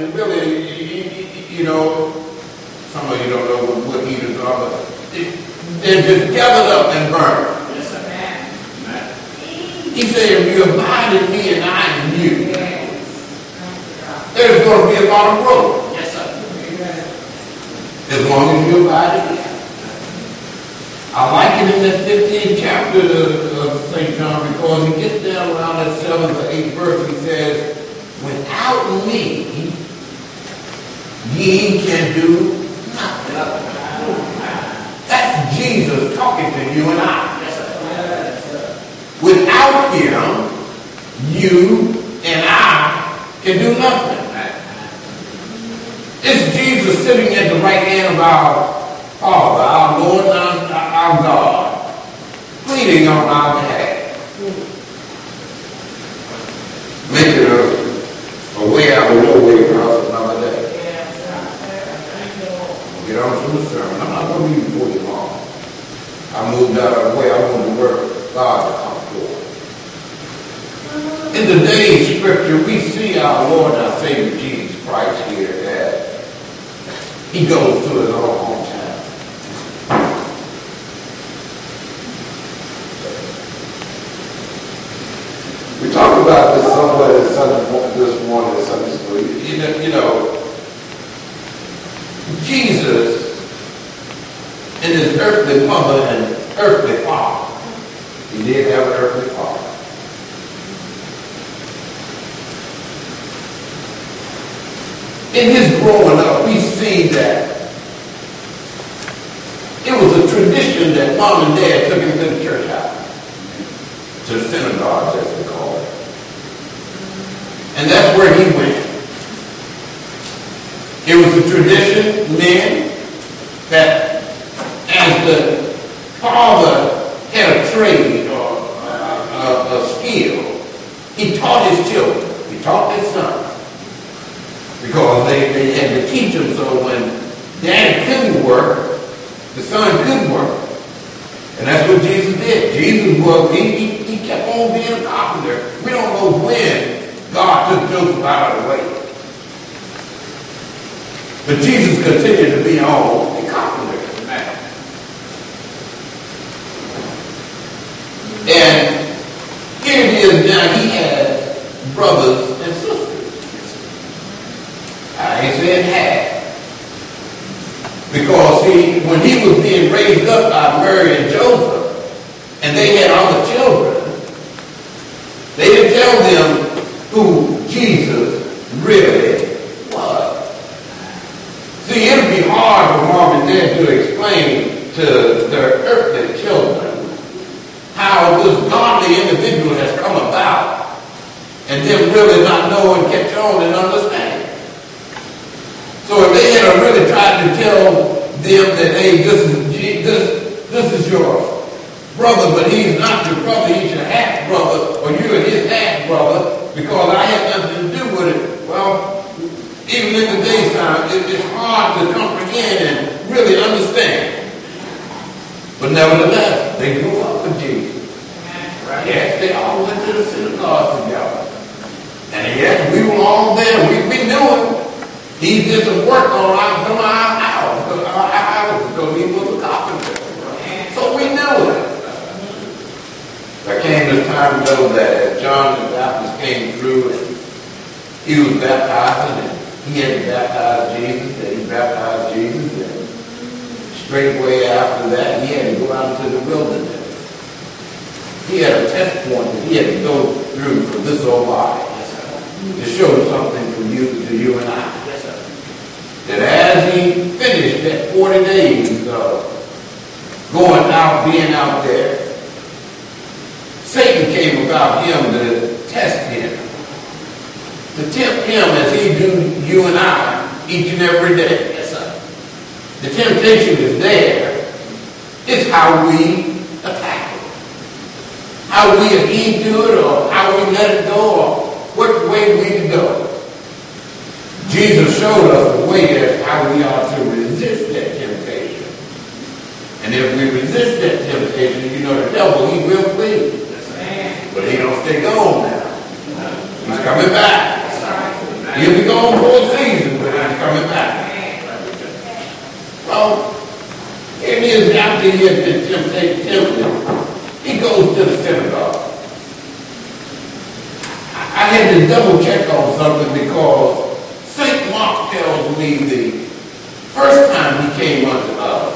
really, you know, some of you don't know what, what are, but they're just gathered up and burned. Yes, He said, if you abide in me and I in you, there's going to be a lot of growth. Yes, sir. As long as you abide in me. I like it in that 15th chapter of, of St. John because he gets down around that 7th or 8th verse. He says, without me, ye can do nothing. That's Jesus talking to you and I. Without him, you and I can do nothing. It's Jesus sitting at the right hand of our Father, our Lord and our, our God, pleading on our behalf. Make it a, a way out of no way for us another day. Get on to the sermon. I'm not going to be before you long. I moved out of the way. I want the word of God to come forth. In today's scripture, we see our Lord and our Savior Jesus Christ here as he goes to his own hometown. We talked about this somewhat in Sunday, mo- this morning in Sunday school. You know, you know, Jesus and his earthly mother and earthly father. He did have an earthly father. In his growing up, we see that it was a tradition that mom and dad took him to the church house, to the synagogue, as they call it. And that's where he went. It was a tradition then that as the father had a trade or a, a, a skill, he taught his children. He taught his sons. Because they, they had to teach them so when dad couldn't work, the son couldn't work. And that's what Jesus did. Jesus was, he, he, he kept on being a carpenter. We don't know when God took Joseph out of the way. But Jesus continued to be on a carpenter. Now. And here it is now, he has brothers and sisters. Saying. Because see, when he was being raised up by Mary and Joseph, and they had other children, they didn't tell them who Jesus really was. See, it would be hard for mom and dad to explain to their earthly children how this godly individual has come about and them really not know and catch on and understand. So if they had really tried to tell them that, hey, this is this, this is your brother, but he's not your brother, he's your half brother, or you're his half brother, because I had nothing to do with it. Well, even in today's time, it, it's hard to comprehend and really understand. But nevertheless, they grew up with Jesus. Right. Yes, they all went to the synagogue together. And yes, we were all there. We, we knew. He did some work on our, some of our house, our, he was a carpenter. So we knew him. There came this time though that John the Baptist came through and he was baptizing and he had to baptize Jesus and he baptized Jesus and straightway after that he had to go out into the wilderness. He had a test point that he had to go through for this old body to show something for you, to you and I. That as he finished that 40 days of going out, being out there, Satan came about him to test him, to tempt him as he do you and I each and every day. Yes, sir. The temptation is there. It's how we attack it. How we adhere to it or how we let it go or what way we go. Jesus showed us the way as how we are to resist that temptation. And if we resist that temptation, you know the devil, he will flee. But he don't stick on now. He's coming back. He'll be gone for a season, but he's coming back. Well, it is after he has been tempted, tempted, he goes to the synagogue. I had to double check on something because came unto us,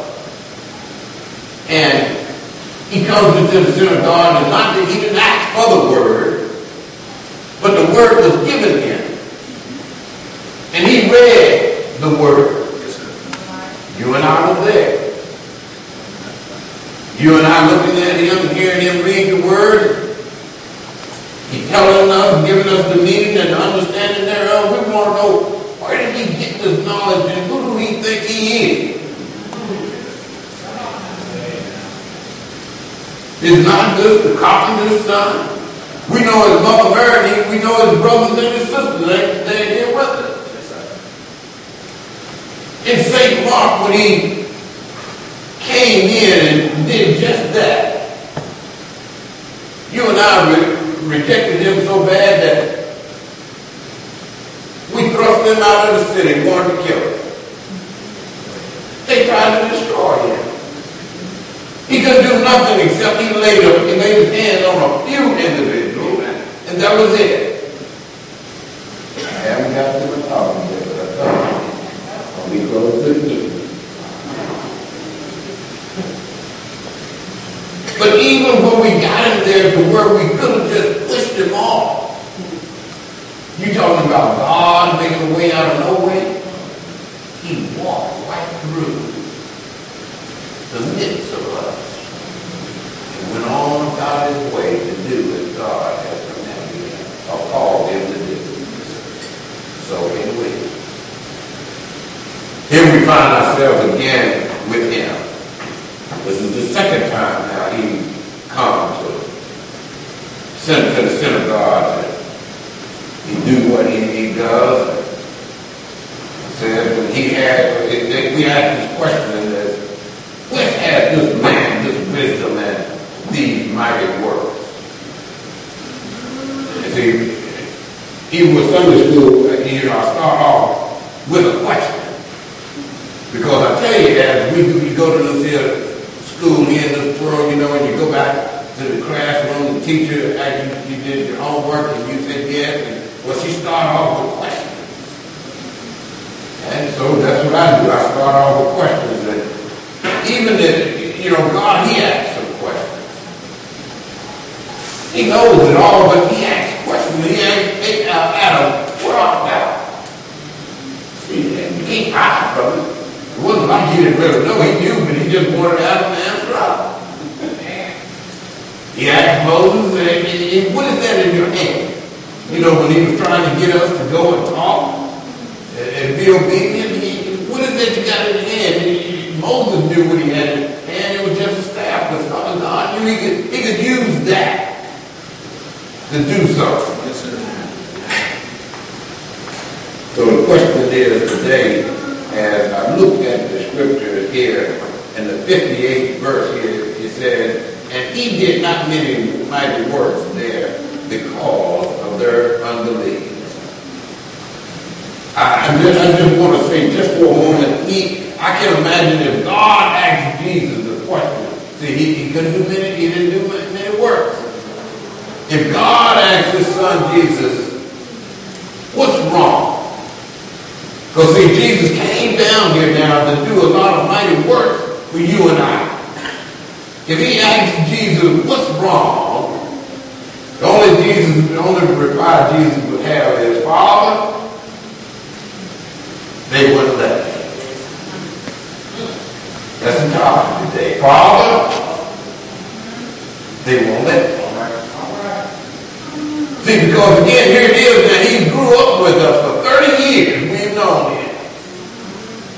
and he comes into the synagogue, and not that he didn't ask for the word, but the word was given him. And he read the word. You and I were there. You and I looking at him hearing him read the word. He telling us giving us the meaning and the understanding thereof. We want to know where did he get this knowledge and who do he think he is? Is not just the carpenter's son? We know his mother him. We know his brothers and his sisters. They, they're here with us. In St. Mark, when he came in and did just that, you and I re- rejected him so bad that we thrust him out of the city, wanted to kill him. They tried to destroy him. He couldn't do nothing except he laid, up, he laid his hands on a few individuals, and that was it. I haven't got to the talking yet, but I thought be close to the end. But even when we got him there to where we could have just pushed him off, you talking about God making a way out of no way? He walked right through the midst of us and went on about his way to do as God has commanded him or called him to do. So anyway, here we find ourselves again with him. This is the second time now he come to sent to the synagogue and he do what he, he does. Says when he had, we asked this question that whence has this man this wisdom and these mighty works? You see, Sunday school, know, I start off with a question. Because I tell you, as we, we go to this school here in this world, you know, and you go back to the classroom, the teacher asked you, you did your homework, and you said yes, and well, she started off with questions. And so that's what I do. I start off with questions. And even if, you know, God, He asks some questions. He knows it all, but He asks questions. He asks hey, uh, Adam, where art thou? See, you can't hide from it. It wasn't like he didn't really know. He knew, but he just wanted Adam to answer up. He asked Moses, and, and, what is that in your hand? You know, when he was trying to get us to go and talk and, and be obedient, he, what is that you got in your hand? He- Moses knew what he had in his hand. It was just a staff. But God knew he could, he could use that to do something. So the question is today, as I look at the scripture here, in the 58th verse here, it says, And he did not many mighty works there because of their unbelief. I, I, just, I just want to say, just for a moment, he, I can imagine if God asked Jesus the question, see, he, he couldn't do many, he didn't do many, many works. If God asked his son Jesus, what's wrong? Because see, Jesus came down here now to do a lot of mighty work for you and I. If he asked Jesus, what's wrong? The only Jesus, the only reply Jesus would have is, Father, they wouldn't let me. That's the topic today. Father, they won't let me. See, because again, here it is that he grew up with us for 30 years. We've known him.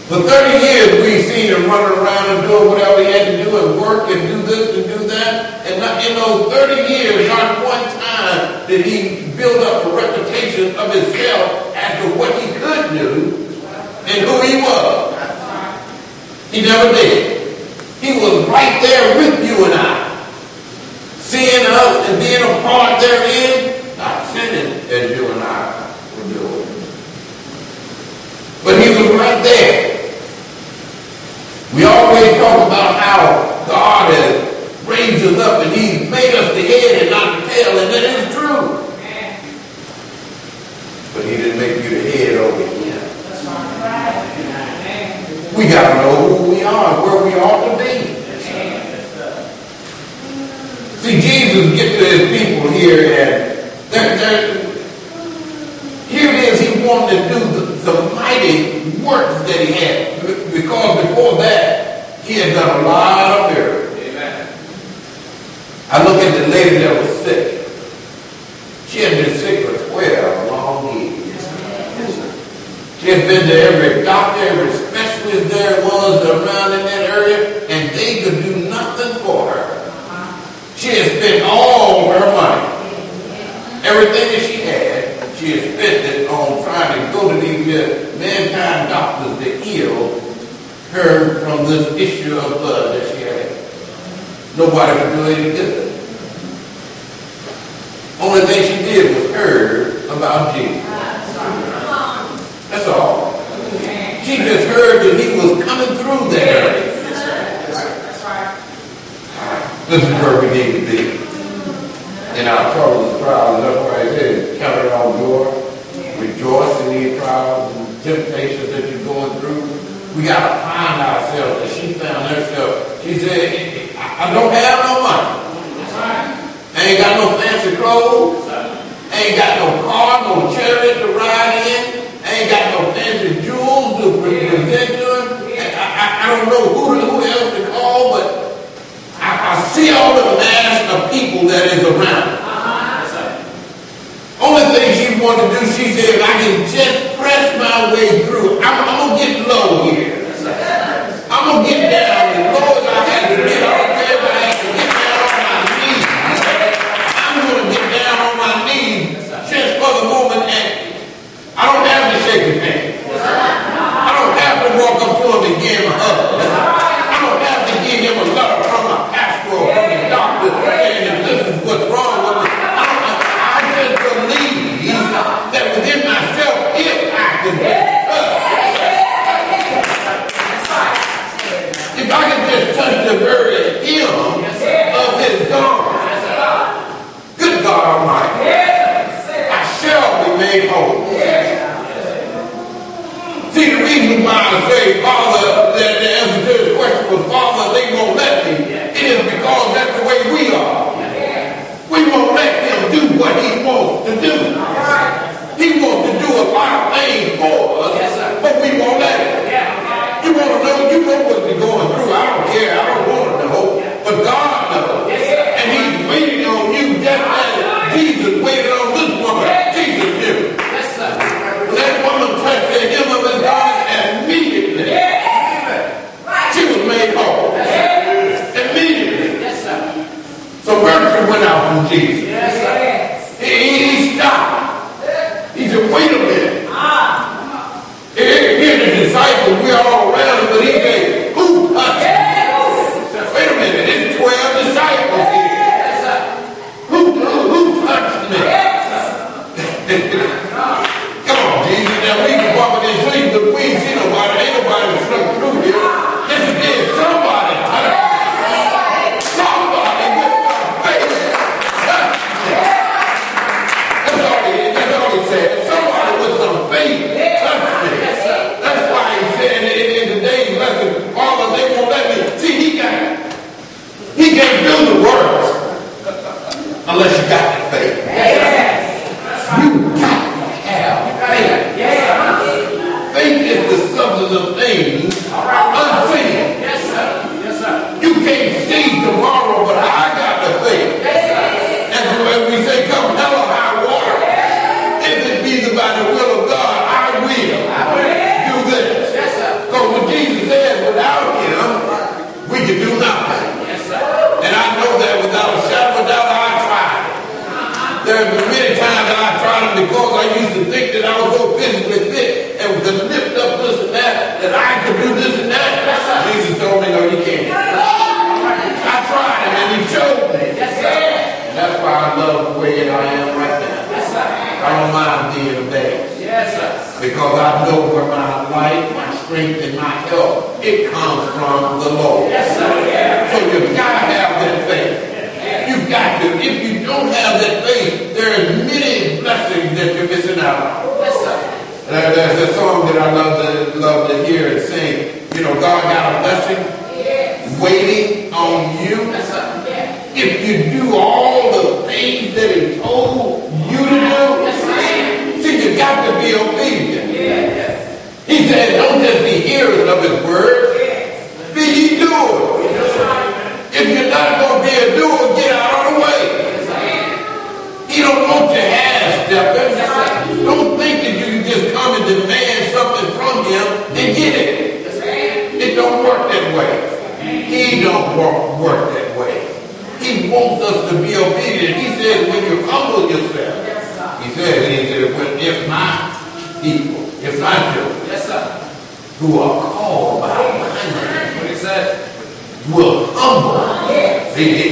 For 30 years, we've seen him running around and doing whatever he had to do and work and do this and do that. And not, in those 30 years, not one time did he build up a reputation of himself as to what he could do and who he was. He never did. He was right there with you and I, seeing us and being a part therein, not sinning as you and I were doing. But he was right there. We always talk about how God has raised us up and He's made us the head and not the tail, and that is true. But He didn't make you the head over here. We got to know who we are, and where we ought to be. See, Jesus get to his people here, and they're, they're, here it is, he wanted to do the, the mighty works that he had. Because before that, he had done a lot of miracles. I look at the lady that was sick. She had been sick for 12 long years. She had been to every doctor, every specialist there was around in that area, and they could do nothing for her. She had spent all her money. Everything that she had, she had spent it on trying to go to these mankind doctors to heal her from this issue of blood. Nobody could do any good. Only thing she did was heard about Jesus. That's all. She just heard that he was coming through that area. This is where we need to be. In our troubles and trials, that's why I said, count it all joy. Rejoice in these trials and temptations that you're going through. We got to find ourselves, as she found herself. She said, I I don't have that I tried them because I used to think that I was so physically fit and could lift up this and that, that I could do this and that. Jesus told me, no, you can't. I tried him and he showed me. And that's why I love the way I am right now. I don't mind being a baby. Because I know where my life, my strength, and my health, it comes from the Lord. Yes, sir. So you you got to have that got to. If you don't have that faith, there are many blessings that you're missing out on. Yes, sir. There- There's a song that I love to love to hear and sing. You know, God got a blessing Yes. waiting on you. Yes, sir. Yeah. If you do all the things that He told you to do, Yes, see, you got to be obedient. Yes. He said, don't just be hearers of His word, Yes. be ye doers. That's right. If you're not going to be a doer, get out of the way. Yes, sir. He don't want you half stepping. Yes, sir. Don't think that you can just come and demand something from him and get it. Yes, sir. It don't work that way. He don't work, work that way. He wants us to be obedient. He said, when you humble yourself, Yes, sir. he said, he said, when if my people, if my children, Yes, sir. who are called by my name, What he said? will humble. Yes. See, he,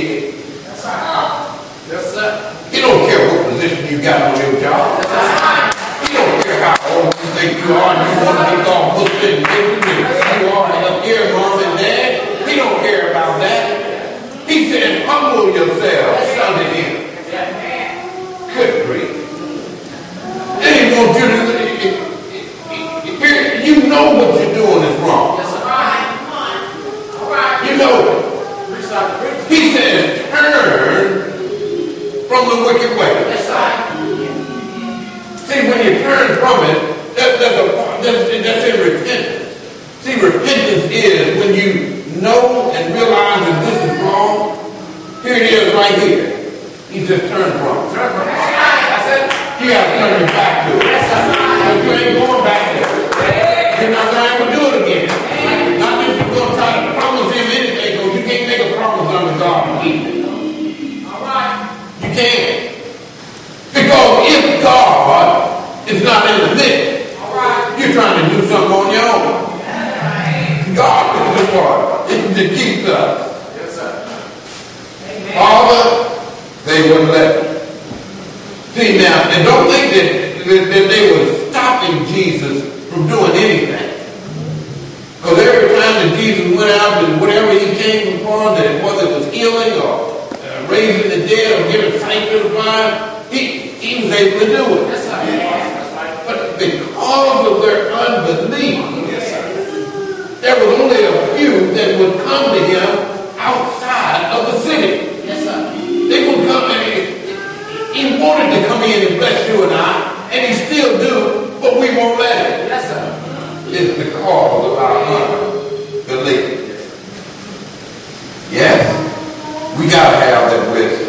That's right. Yes, sir. he don't care what position you got on your job. That's right. He don't care how old you think you are. You want to be called Muslim, and you are up here, mom and dad. He don't care about that. He said, humble yourselves under him. Good grief. Then he wants you to, here, you know what you're doing is wrong. Yes, sir. All right. You know it. Preach like the preacher. He says, turn from the wicked way. Yes, sir. See, when you turn from it, that, that's, a, that's, that's in repentance. See, repentance is when you know and realize that this is wrong. Here it is right here. He says, turn from it. Turn from it. That's it. You got to turn your back to it. Yes, sir. But you ain't going back there. You're not going to do it again. Not that you're going to try to promise him anything, because you can't make a promise under God and keep it. All right. You can't. Because if God is not in the mix, right. you're trying to do something on your own. God is the one that keeps us. Yes, sir. Amen. Father, they wouldn't let me. See now, and don't think that, that, that they were stopping Jesus from doing anything. Because every time that Jesus went out and whatever he came upon, that whether it was healing or uh, raising the dead or giving sight to the blind, he, he was able to do it. Yes, sir. That's right. But because of their unbelief, Yes, there was only a few that would come to him outside of the city. Yes, sir. They would come and he wanted to come in and bless you and I, and he still do, but we won't let him. Yes, sir. It's because of our unbelief. Yes, we gotta have that wisdom.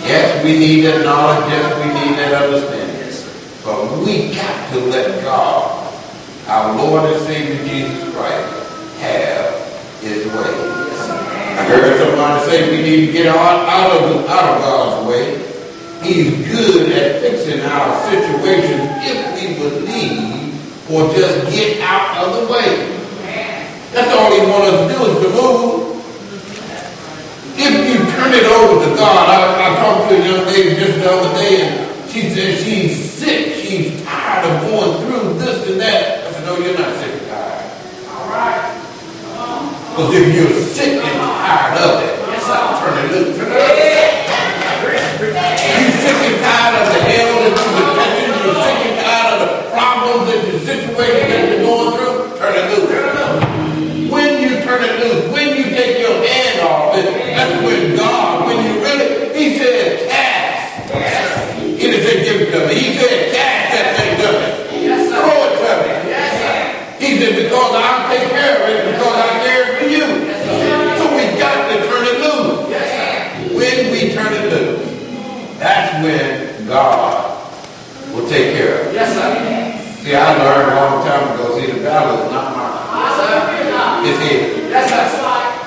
Yes, we need that knowledge. Yes, we need that understanding. Yes. But we got to let God, our Lord and Savior Jesus Christ, have His way. I heard somebody say we need to get out, of out of God's way. He's good at fixing our situations if we believe or just get out of the way. That's all he wants us to do is to move. If you turn it over to God, I, I talked to a young lady just the other day and she said she's sick. She's tired of going through this and that. I said, no, you're not sick. All right. Because if you're It's his. Yes, sir.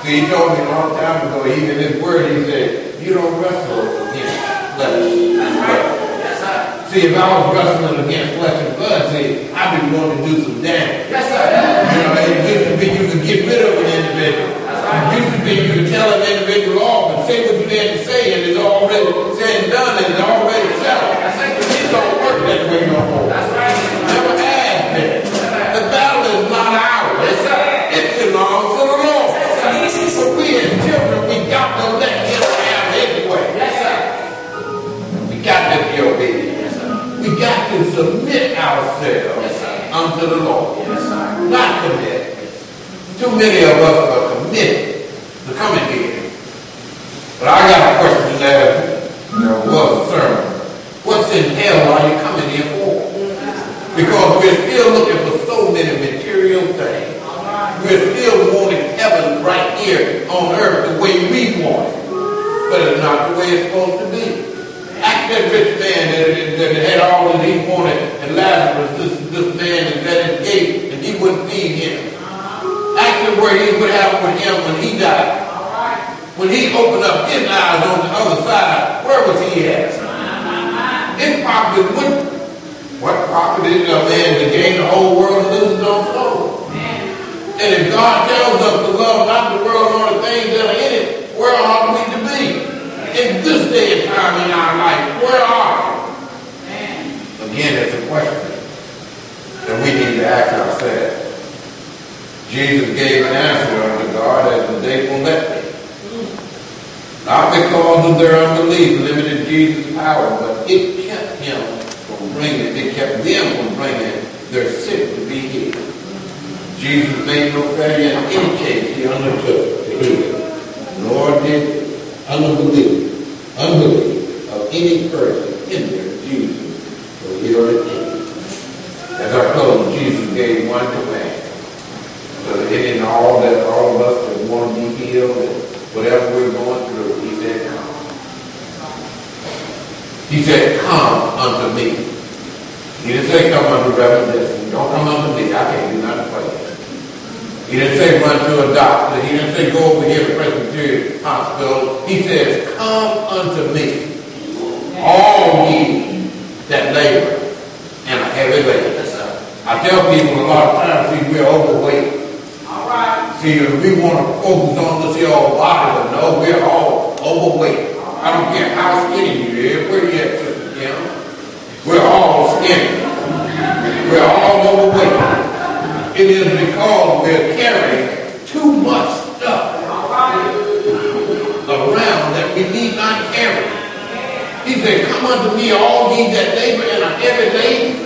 See, he told me a long time ago, even in his word, he said, you don't wrestle against flesh and blood. Yes, sir. See, if I was wrestling against flesh and blood, see, I'd be going to do some damage. Yes, sir. You know, it used to be you could get rid of an individual. That's right. It used to be you could tell an individual off and say what you had to say, and it's already said and done, and it's already settled. That's it. It don't work that way no more. That's right. Never submit ourselves unto the Lord. Not commit. Too many of us are committed to coming here. But I got Answer unto God as the day will let me. Not because of their unbelief limited Jesus' power, but it kept him from bringing, it kept them from bringing their sick to be healed. Jesus made no failure in any case he undertook to do it. Nor did unbelief, unbelief of any person hinder Jesus from healing any. As I close, Jesus gave one command. So that any and all that all of us that want to be healed and whatever we're going through, he said, come. He said, come unto me. He didn't say come unto Reverend Don't come unto me. I can't do nothing for you. He didn't say run to a doctor. He didn't say go over here to Presbyterian Hospital. He says, come unto me. All ye that labor and are heavy laden. I tell people a lot of times, see, we're overweight. All right. See, we want to focus on this here old body, but no, we're all overweight. I don't care how skinny you are, Where you at, Sister Kim? We're all skinny. We're all overweight. It is because we're carrying too much stuff around that we need not carry. He said, Come unto me, all ye that labor and are heavy laden,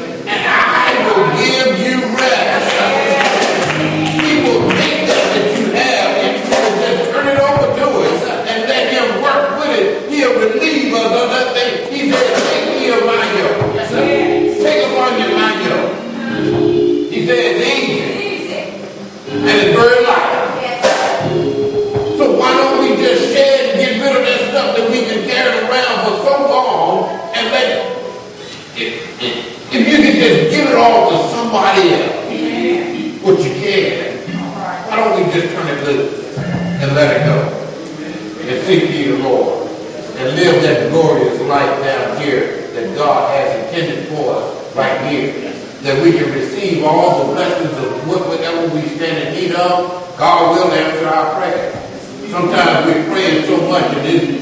we're praying so much and it's,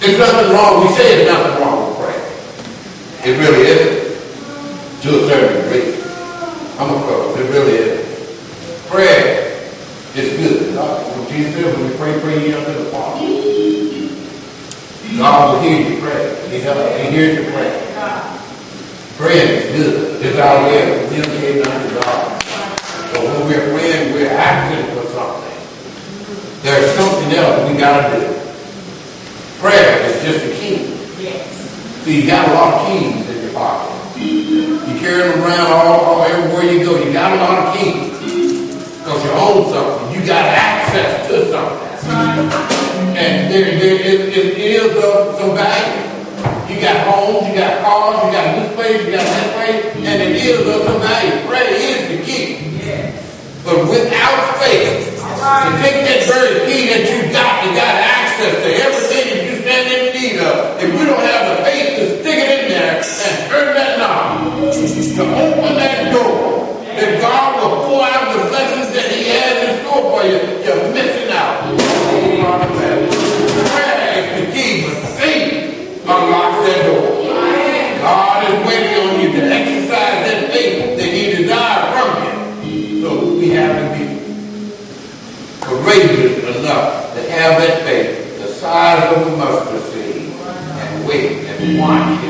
there's nothing wrong. We say there's nothing wrong with praying. It really isn't. To a certain degree. I'm a close. It really is. Prayer is good. When Jesus said, when we pray, pray ye unto the Father. God will hear you pray. He. He hears you pray. Praying is good. It's our way of communicating unto God. But when we're praying, we're asking for something. There's something else we gotta do. Prayer is just a key. Yes. See, you got a lot of keys in your pocket. You carry them around all, all everywhere you go. You got a lot of keys. Because you own something. You got access to something. Right. And there, there it, it is of some value. You got homes, you got cars, you got this place, you got that place, and it is of some value. Prayer is the key. Yes. But without faith, to take that very key that you got, you got access to everything that you stand in need of. If you don't have enough to have that faith the size of a mustard seed and wait and watch